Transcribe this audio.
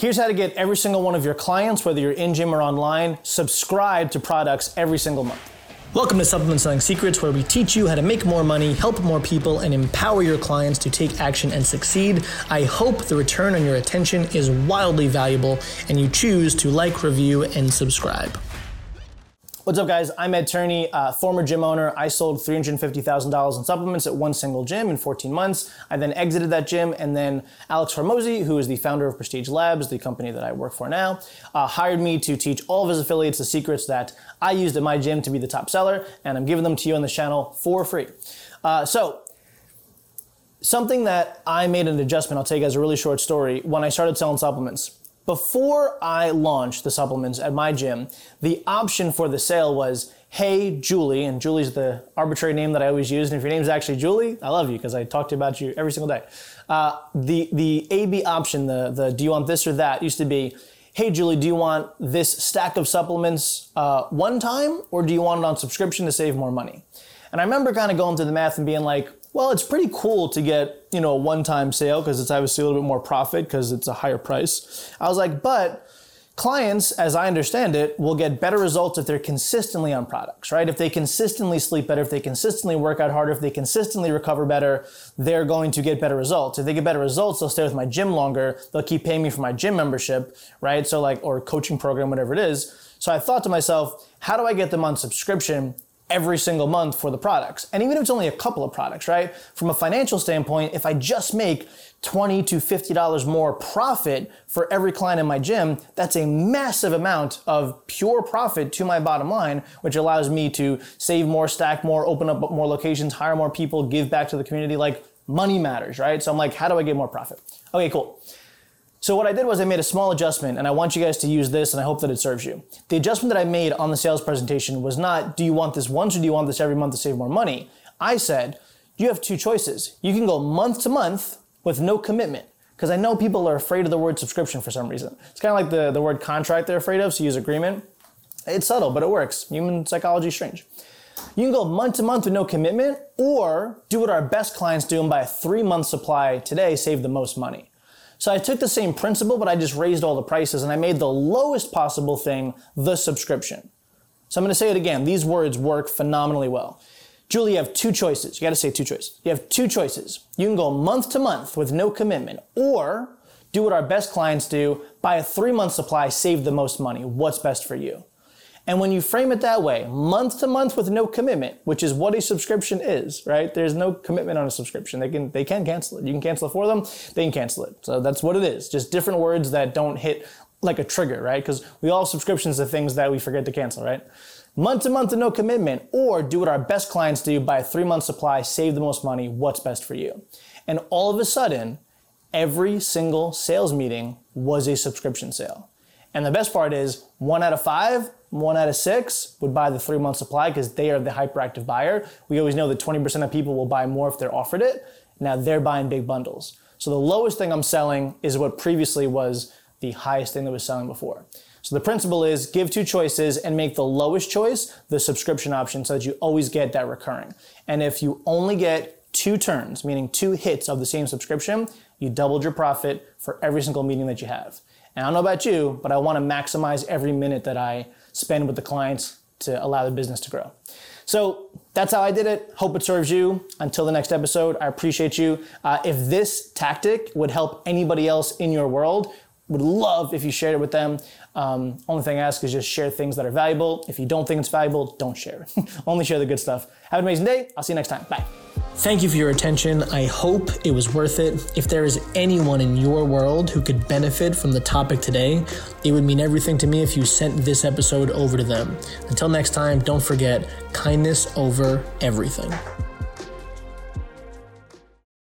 Here's how to get every single one of your clients, whether you're in gym or online, subscribe to products every single month. Welcome to Supplement Selling Secrets, where we teach you how to make more money, help more people, and empower your clients to take action and succeed. I hope the return on your attention is wildly valuable and you choose to like, review, and subscribe. What's up, guys? I'm Ed Turney, uh, former gym owner. I sold $350,000 in supplements at one single gym in 14 months. I then exited that gym, and then Alex Hormozi, who is the founder of Prestige Labs, the company that I work for now, uh, hired me to teach all of his affiliates the secrets that I used at my gym to be the top seller, and I'm giving them to you on the channel for free. Uh, so, something that I made an adjustment, I'll take as a really short story, when I started selling supplements before I launched the supplements at my gym, the option for the sale was, hey, Julie, and Julie's the arbitrary name that I always use. And if your name's actually Julie, I love you because I talk to you about you every single day. Uh, the, the AB option, the, the do you want this or that, used to be, hey, Julie, do you want this stack of supplements uh, one time or do you want it on subscription to save more money? And I remember kind of going through the math and being like, well, it's pretty cool to get, you know, a one-time sale because it's obviously a little bit more profit because it's a higher price. I was like, but clients, as I understand it, will get better results if they're consistently on products, right? If they consistently sleep better, if they consistently work out harder, if they consistently recover better, they're going to get better results. If they get better results, they'll stay with my gym longer. They'll keep paying me for my gym membership, right? So like, or coaching program, whatever it is. So I thought to myself, how do I get them on subscription every single month for the products. And even if it's only a couple of products, right? From a financial standpoint, if I just make 20 to $50 more profit for every client in my gym, that's a massive amount of pure profit to my bottom line, which allows me to save more, stack more, open up more locations, hire more people, give back to the community. Like money matters, right? So I'm like, how do I get more profit? Okay, cool. So what I did was I made a small adjustment and I want you guys to use this and I hope that it serves you. The adjustment that I made on the sales presentation was not, do you want this once or do you want this every month to save more money? I said, you have two choices. You can go month to month with no commitment. Because I know people are afraid of the word subscription for some reason. It's kind of like the, the word contract they're afraid of, so use agreement. It's subtle, but it works. Human psychology is strange. You can go month to month with no commitment, or do what our best clients do and buy a three month supply today, save the most money. So I took the same principle, but I just raised all the prices and I made the lowest possible thing the subscription. So I'm going to say it again. These words work phenomenally well. Julie, you have two choices. You got to say two choices. You have two choices. You can go month to month with no commitment or do what our best clients do, buy a three month supply, save the most money. What's best for you? And when you frame it that way, month to month with no commitment, which is what a subscription is, right? There's no commitment on a subscription. They can they can cancel it. You can cancel it for them. They can cancel it. So that's what it is. Just different words that don't hit like a trigger, right? Because we all have subscriptions to things that we forget to cancel, right? Month to month with no commitment, or do what our best clients do: buy a three month supply, save the most money. What's best for you? And all of a sudden, every single sales meeting was a subscription sale. And the best part is one out of five, one out of six would buy the three month supply because they are the hyperactive buyer. We always know that 20% of people will buy more if they're offered it. Now they're buying big bundles. So the lowest thing I'm selling is what previously was the highest thing that was selling before. So the principle is give two choices and make the lowest choice the subscription option so that you always get that recurring. And if you only get two turns, meaning two hits of the same subscription, you doubled your profit for every single meeting that you have. And I don't know about you, but I want to maximize every minute that I spend with the clients to allow the business to grow. So that's how I did it. Hope it serves you. Until the next episode, I appreciate you. Uh, if this tactic would help anybody else in your world, would love if you shared it with them. Um, only thing I ask is just share things that are valuable. If you don't think it's valuable, don't share. only share the good stuff. Have an amazing day. I'll see you next time. Bye. Thank you for your attention. I hope it was worth it. If there is anyone in your world who could benefit from the topic today, it would mean everything to me if you sent this episode over to them. Until next time, don't forget kindness over everything.